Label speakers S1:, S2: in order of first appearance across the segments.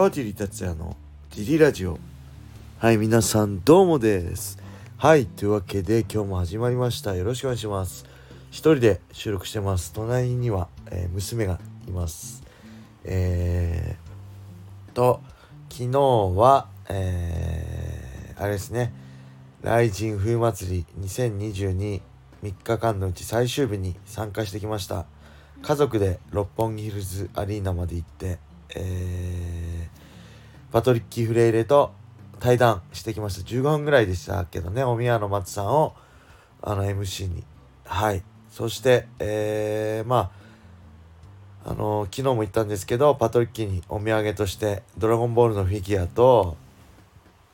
S1: 川尻達也のジリラジオ。はい皆さんどうもです。はいというわけで今日も始まりました。よろしくお願いします。一人で収録してます。隣には、えー、娘がいます。えー、と昨日はえー、あれですね。雷神冬祭り20223日間のうち最終日に参加してきました。家族で六本木ヒルズアリーナまで行ってえー、パトリッキー・フレイレと対談してきました。15分ぐらいでしたけどね、お宮の松さんを、あの、MC に。はい。そして、えー、まあ、あの昨日も言ったんですけど、パトリッキーにお土産として、ドラゴンボールのフィギュアと、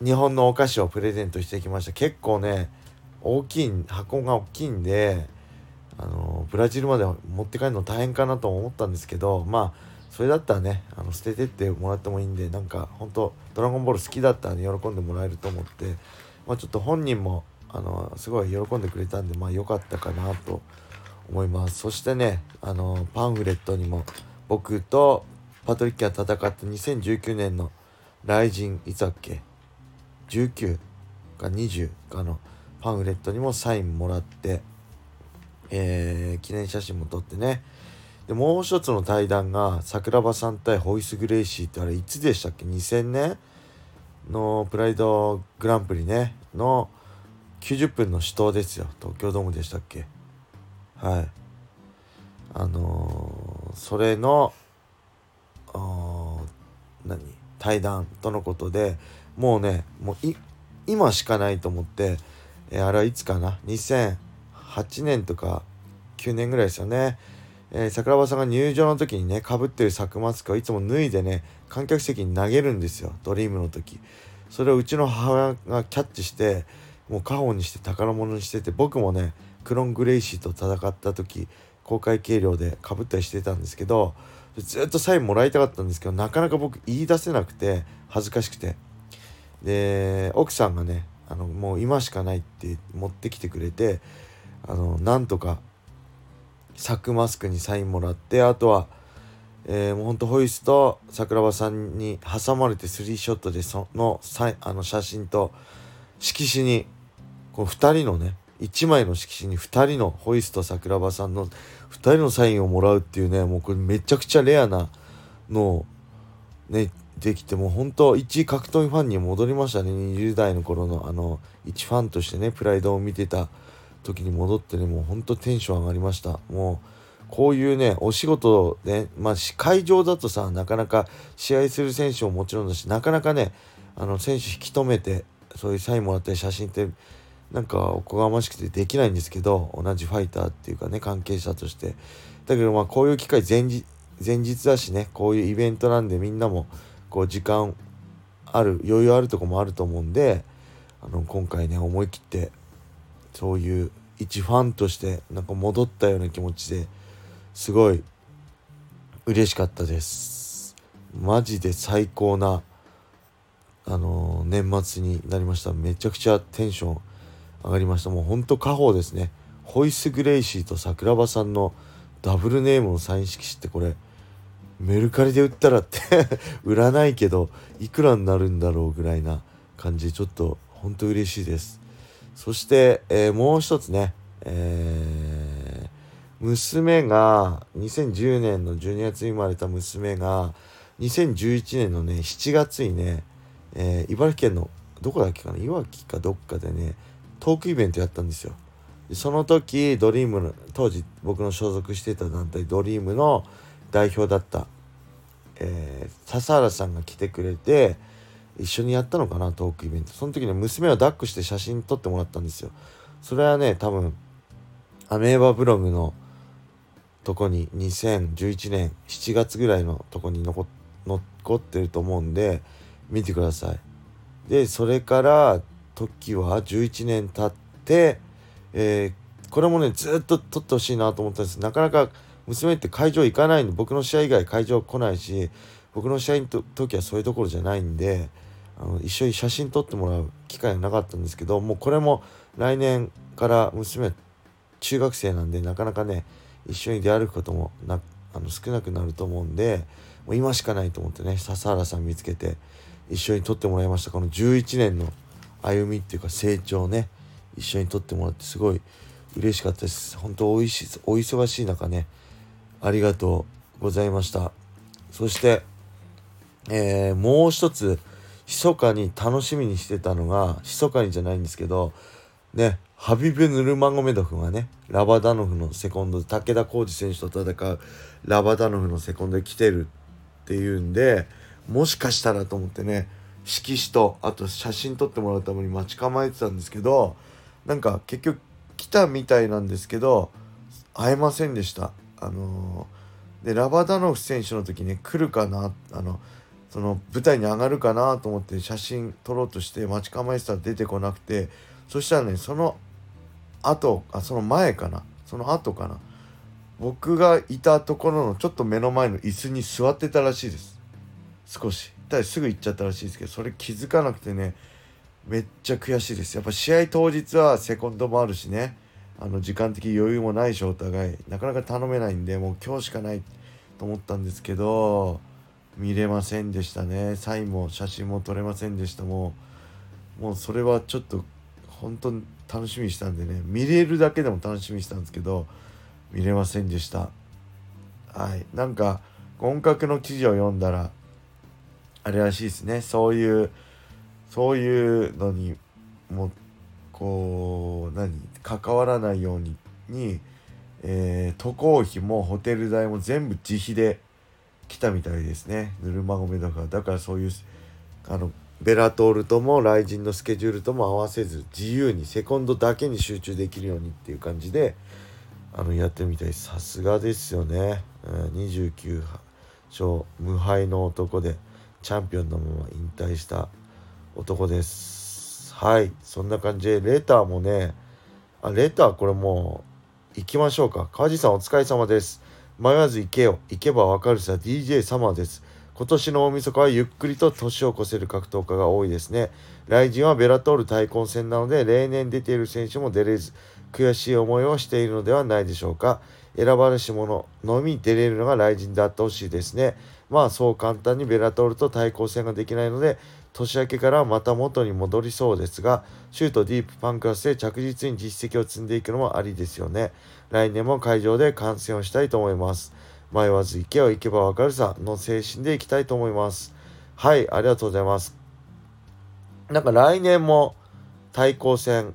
S1: 日本のお菓子をプレゼントしてきました。結構ね、大きい、箱が大きいんで、あのブラジルまで持って帰るの大変かなと思ったんですけど、まあ、それだったらねあの捨ててってもらってもいいんでなんか本当ドラゴンボール好きだったら、ね、喜んでもらえると思って、まあ、ちょっと本人もあのすごい喜んでくれたんでまあ良かったかなと思います。そしてねあのパンフレットにも僕とパトリッキが戦った2019年の雷神いつだっけ19か20かのパンフレットにもサインもらって、えー、記念写真も撮ってねでもう一つの対談が桜庭さん対ホイス・グレイシーってあれいつでしたっけ？2000年のプライドグランプリねの90分の死闘ですよ。東京ドームでしたっけ？はい。あのー、それの何？対談とのことでもうねもう今しかないと思って、えー、あれはいつかな？2008年とか9年ぐらいですよね。えー、桜庭さんが入場の時にねかぶってるサクマスクをいつも脱いでね観客席に投げるんですよ。ドリームの時。それをうちの母親がキャッチしてもう家宝にして宝物にしてて僕もねクロン・グレイシーと戦った時公開計量でかぶったりしてたんですけどずっとサインもらいたかったんですけどなかなか僕言い出せなくて恥ずかしくて。で奥さんがねあのもう今しかないって持ってきてくれてあのなんとかサクマスクにサインもらってあとは、えー、もうほんとホイスと桜庭さんに挟まれてスリーショットでそのサイあの写真と色紙にこう2人のね1枚の色紙に2人のホイスと桜庭さんの2人のサインをもらうっていうねもうこれめちゃくちゃレアなのをねできてもう本当一格闘技ファンに戻りましたね。20代の頃のあの一ファンとしてねプライドを見てた時に戻ってねもうほんとテンション上がりました。もうこういうねお仕事でまあ会場だとさなかなか試合する選手ももちろんだしなかなかねあの選手引き止めてそういうサインもらったり写真ってなんかおこがましくてできないんですけど同じファイターっていうかね関係者として。だけどまあこういう機会前日前日だしねこういうイベントなんでみんなもこう時間ある余裕あるとこもあると思うんであの今回ね思い切ってそういう一ファンとしてなんか戻ったような気持ちですごい嬉しかったです。マジで最高なあの、年末になりました。めちゃくちゃテンション上がりました。もうほんと家宝ですね。ホイス・グレイシーと桜庭さんのダブルネームのサイン色紙ってこれメルカリで売ったらって 売らないけどいくらになるんだろうぐらいな感じでちょっとほんと嬉しいです。そして、えー、もう一つね、えー、娘が2010年の12月に生まれた娘が2011年のね7月にね、えー、茨城県のどこだっけかないわきかどっかでねトークイベントやったんですよ。その時ドリームの当時僕の所属してた団体ドリームの代表だった、えー、笹原さんが来てくれて一緒にやったのかなトークイベント。その時に娘を抱っこして写真撮ってもらったんですよ。それはね多分アメーバブログのとこに2011年7月ぐらいのとこに残ってると思うんで見てください。でそれから時は11年経って、えー、これもねずっと撮ってほしいなと思ったんです。なかなか娘って会場行かないんで僕の試合以外会場来ないし僕の試合の時はそういうところじゃないんであの一緒に写真撮ってもらう機会がなかったんですけどもうこれも来年から娘中学生なんでなかなかね一緒に出歩くこともなあの少なくなると思うんでもう今しかないと思ってね笹原さん見つけて一緒に撮ってもらいました。この11年の歩みっていうか成長ね一緒に撮ってもらってすごい嬉しかったです。本当おいしお忙しい中ねありがとうございました。そしてえー、もう一つ密かに楽しみにしてたのが密かにじゃないんですけどねハビブ・ヌルマゴメドフがねラバダノフのセコンド武田浩二選手と戦うラバダノフのセコンドで来てるっていうんでもしかしたらと思ってね色紙とあと写真撮ってもらうために待ち構えてたんですけどなんか結局来たみたいなんですけど会えませんでした。あのー、でラバダノフ選手の時ね来るかなあのその舞台に上がるかなと思って写真撮ろうとして待ち構えてたら出てこなくてそしたらねその後あその前かな？その後かな？僕がいたところのちょっと目の前の椅子に座ってたらしいです。少し。ただすぐ行っちゃったらしいですけどそれ気づかなくてねめっちゃ悔しいです。やっぱ試合当日はセコンドもあるしね。あの時間的余裕もないしお互い。なかなか頼めないんでもう今日しかないと思ったんですけど見れませんでしたね。サインも写真も撮れませんでした。もうもうそれはちょっと本当に楽しみにしたんでね。見れるだけでも楽しみにしたんですけど見れませんでした。はい。なんか本格の記事を読んだらあれらしいですね。そういうそういうのにもこう何？関わらないようにに、えー、渡航費もホテル代も全部自費で来たみたいですね。ヌルマゴメだから。だからそういうあのベラトールともライジンのスケジュールとも合わせず自由にセコンドだけに集中できるようにっていう感じであのやってみたいさすがですよね、うん、29勝無敗の男でチャンピオンのまま引退した男です。はい。そんな感じでレターもねあレターこれもう行きましょうか。梶さんお疲れ様です。迷わず行けよ行けばわかるさ DJ サマーです今年の大晦日はゆっくりと年を越せる格闘家が多いですね。来人はベラトール対抗戦なので、例年出ている選手も出れず、悔しい思いをしているのではないでしょうか。選ばれし者のみ出れるのが来人であってほしいですね。まあそう簡単にベラトールと対抗戦ができないので、年明けからまた元に戻りそうですが、シュートディープパンクラスで着実に実績を積んでいくのもありですよね。来年も会場で観戦をしたいと思います。迷わず行けば行けばわかるさの精神でいきたいと思います。はい、ありがとうございます。なんか来年も対抗戦、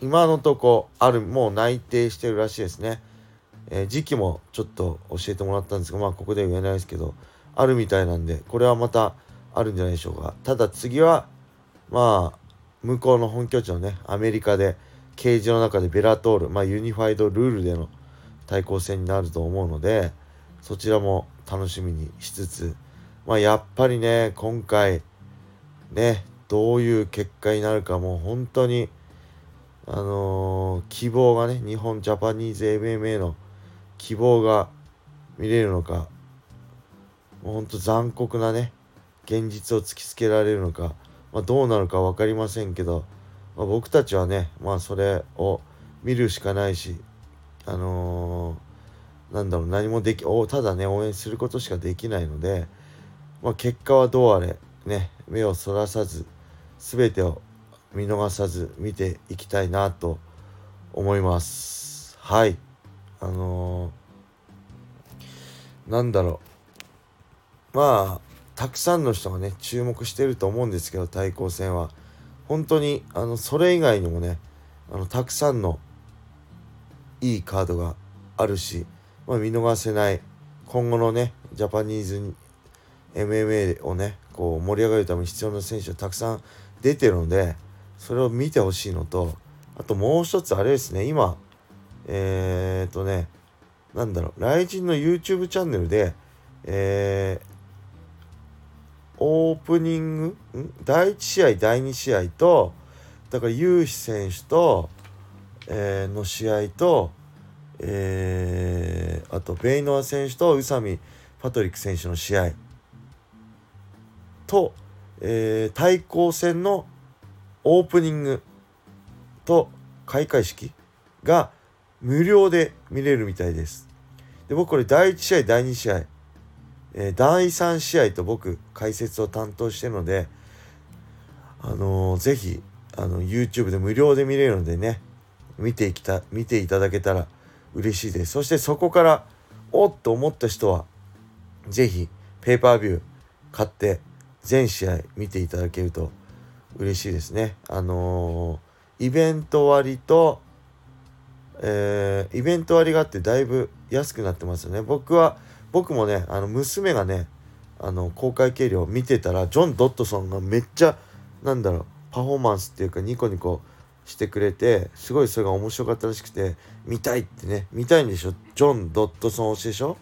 S1: 今のとこある、もう内定してるらしいですね。えー、時期もちょっと教えてもらったんですが、まあここで言えないですけど、あるみたいなんで、これはまたあるんじゃないでしょうか。ただ次は、まあ、向こうの本拠地のね、アメリカで、ケージの中でベラトール、まあユニファイドルールでの対抗戦になると思うので、そちらも楽しみにしつつ、まあ、やっぱりね、今回、ね、どういう結果になるかもう本当に、あのー、希望がね、日本ジャパニーズ MMA の希望が見れるのか、もう本当残酷なね、現実を突きつけられるのか、まあ、どうなるか分かりませんけど、まあ、僕たちはね、まあそれを見るしかないし、あのーなんだろう何もできただね応援することしかできないので、まあ、結果はどうあれね目をそらさず全てを見逃さず見ていきたいなと思います。はい。あのー、なんだろう。まあたくさんの人がね注目してると思うんですけど対抗戦は。本当にあのそれ以外にもねあのたくさんのいいカードがあるしまあ、見逃せない今後のねジャパニーズ MMA をねこう盛り上げるために必要な選手がたくさん出てるのでそれを見てほしいのとあともう一つあれですね今えー、っとねなんだろう雷神の YouTube チャンネルでえー、オープニング？第1試合第2試合とだからユーヒ選手と、えー、の試合とえー、あとベイノア選手と宇佐美パトリック選手の試合と、えー、対抗戦のオープニングと開会式が無料で見れるみたいです。で僕これ第1試合第2試合、えー、第3試合と僕解説を担当してるのであのー、ぜひあの YouTube で無料で見れるのでね見ていきた見ていただけたら嬉しいです。そしてそこからおっと思った人は是非ペーパービュー買って全試合見ていただけると嬉しいですね。あのー、イベント割とえー、イベント割があってだいぶ安くなってますよね。僕は僕もねあの娘がねあの公開計量見てたらジョン・ドットソンがめっちゃなんだろうパフォーマンスっていうかニコニコしてくれてすごいそれが面白かったらしくて見たいってね見たいんでしょ？ジョン・ドットソン推しでしょ？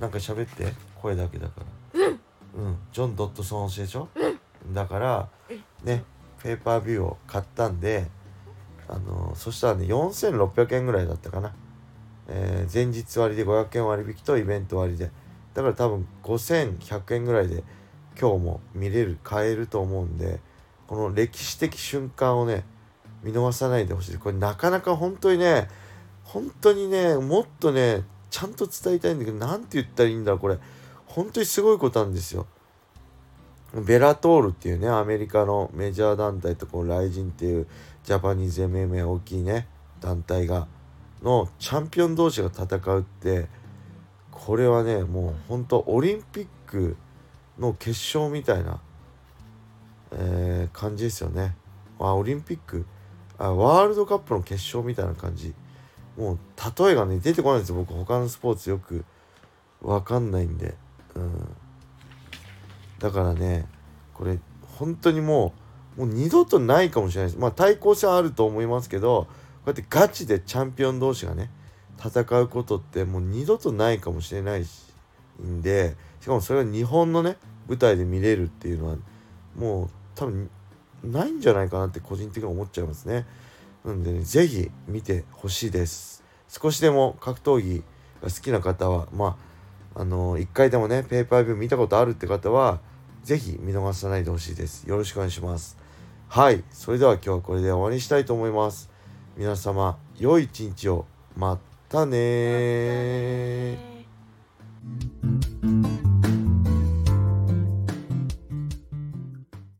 S1: なんか喋って声だけだから。うん。ジョン・ドットソン推しでしょだからねペーパービューを買ったんであのそしたらね4600円ぐらいだったかな、えー、前日割で500円割引とイベント割でだから多分5100円ぐらいで今日も見れる買えると思うんでこの歴史的瞬間をね見逃さないでほしいこれなかなか本当にね本当にねもっとねちゃんと伝えたいんだけど何て言ったらいいんだこれ本当にすごいことなんですよ。ベラトールっていうねアメリカのメジャー団体とこうライジンっていうジャパニーズ MMA 大きいね団体がのチャンピオン同士が戦うってこれはねもうほんとオリンピックの決勝みたいな、えー、感じですよね。あオリンピックあワールドカップの決勝みたいな感じ。もう例えがね出てこないんですよ。僕他のスポーツよく分かんないんで、うん、だからねこれ本当にもうもう二度とないかもしれないです。まあ対抗戦あると思いますけどうやってガチでチャンピオン同士がね戦うことってもう二度とないかもしれないしんでしかもそれが日本のね舞台で見れるっていうのはもう多分ないんじゃないかなって個人的に思っちゃいますね。なんで、ね、ぜひ見てほしいです。少しでも格闘技が好きな方は、まあ、あのー、一回でもね、ペーパービュー見たことあるって方は、ぜひ見逃さないでほしいです。よろしくお願いします。はい。それでは今日はこれで終わりにしたいと思います。皆様良い一日を。またね